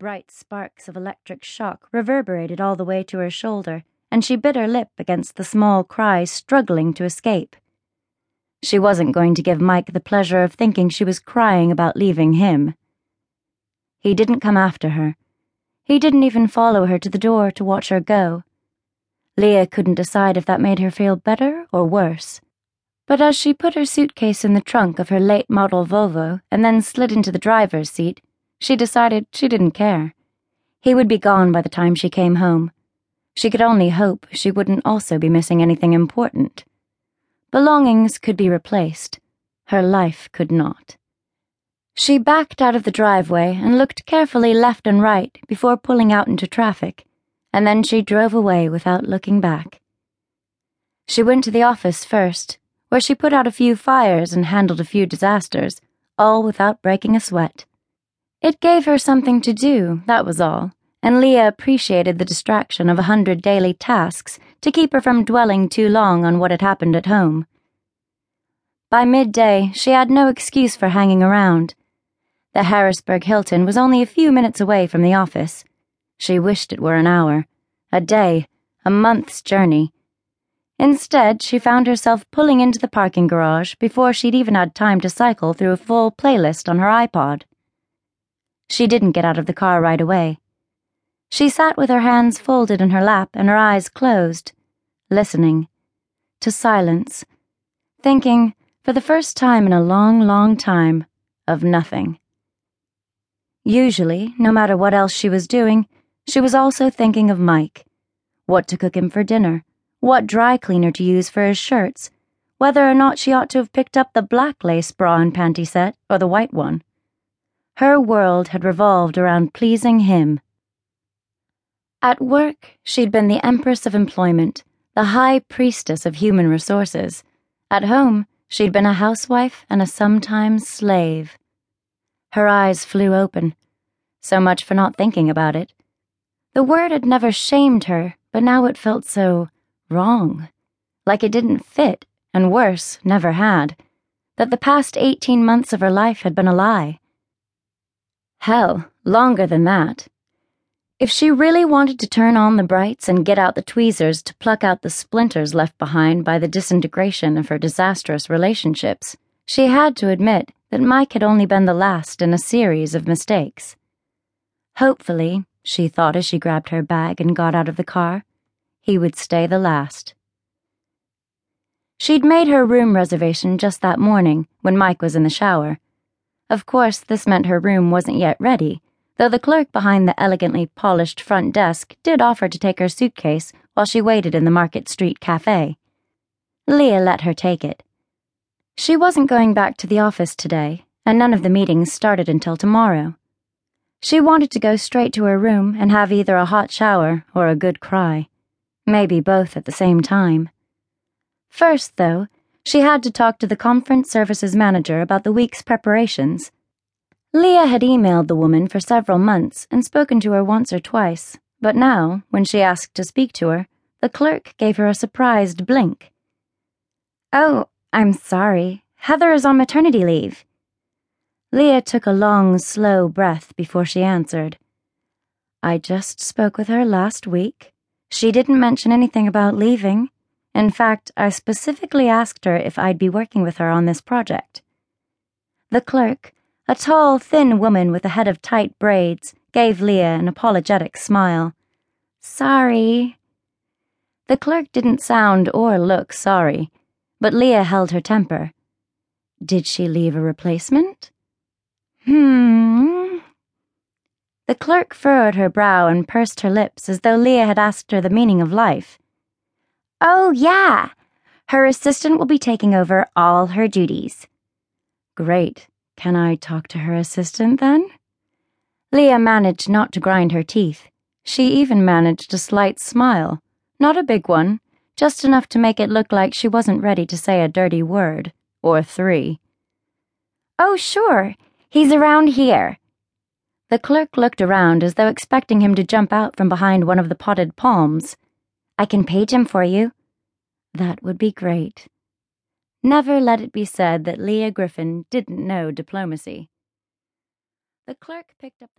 Bright sparks of electric shock reverberated all the way to her shoulder, and she bit her lip against the small cry struggling to escape. She wasn't going to give Mike the pleasure of thinking she was crying about leaving him. He didn't come after her. He didn't even follow her to the door to watch her go. Leah couldn't decide if that made her feel better or worse. But as she put her suitcase in the trunk of her late model Volvo and then slid into the driver's seat, she decided she didn't care. He would be gone by the time she came home. She could only hope she wouldn't also be missing anything important. Belongings could be replaced. Her life could not. She backed out of the driveway and looked carefully left and right before pulling out into traffic, and then she drove away without looking back. She went to the office first, where she put out a few fires and handled a few disasters, all without breaking a sweat. It gave her something to do, that was all, and Leah appreciated the distraction of a hundred daily tasks to keep her from dwelling too long on what had happened at home. By midday, she had no excuse for hanging around. The Harrisburg Hilton was only a few minutes away from the office. She wished it were an hour, a day, a month's journey. Instead, she found herself pulling into the parking garage before she'd even had time to cycle through a full playlist on her iPod. She didn't get out of the car right away. She sat with her hands folded in her lap and her eyes closed, listening to silence, thinking, for the first time in a long, long time, of nothing. Usually, no matter what else she was doing, she was also thinking of Mike what to cook him for dinner, what dry cleaner to use for his shirts, whether or not she ought to have picked up the black lace bra and panty set or the white one. Her world had revolved around pleasing him. At work, she'd been the empress of employment, the high priestess of human resources. At home, she'd been a housewife and a sometimes slave. Her eyes flew open. So much for not thinking about it. The word had never shamed her, but now it felt so wrong. Like it didn't fit, and worse, never had. That the past 18 months of her life had been a lie. Hell, longer than that. If she really wanted to turn on the brights and get out the tweezers to pluck out the splinters left behind by the disintegration of her disastrous relationships, she had to admit that Mike had only been the last in a series of mistakes. Hopefully, she thought as she grabbed her bag and got out of the car. He would stay the last. She'd made her room reservation just that morning when Mike was in the shower. Of course, this meant her room wasn't yet ready, though the clerk behind the elegantly polished front desk did offer to take her suitcase while she waited in the Market Street cafe. Leah let her take it. She wasn't going back to the office today, and none of the meetings started until tomorrow. She wanted to go straight to her room and have either a hot shower or a good cry. Maybe both at the same time. First, though, she had to talk to the conference services manager about the week's preparations. Leah had emailed the woman for several months and spoken to her once or twice, but now, when she asked to speak to her, the clerk gave her a surprised blink. Oh, I'm sorry. Heather is on maternity leave. Leah took a long, slow breath before she answered. I just spoke with her last week. She didn't mention anything about leaving. In fact, I specifically asked her if I'd be working with her on this project. The clerk, a tall, thin woman with a head of tight braids, gave Leah an apologetic smile. Sorry. The clerk didn't sound or look sorry, but Leah held her temper. Did she leave a replacement? Hmm. The clerk furrowed her brow and pursed her lips as though Leah had asked her the meaning of life. Oh, yeah. Her assistant will be taking over all her duties. Great. Can I talk to her assistant then? Leah managed not to grind her teeth. She even managed a slight smile. Not a big one, just enough to make it look like she wasn't ready to say a dirty word. Or three. Oh, sure. He's around here. The clerk looked around as though expecting him to jump out from behind one of the potted palms. I can page him for you. That would be great. Never let it be said that Leah Griffin didn't know diplomacy. The clerk picked up the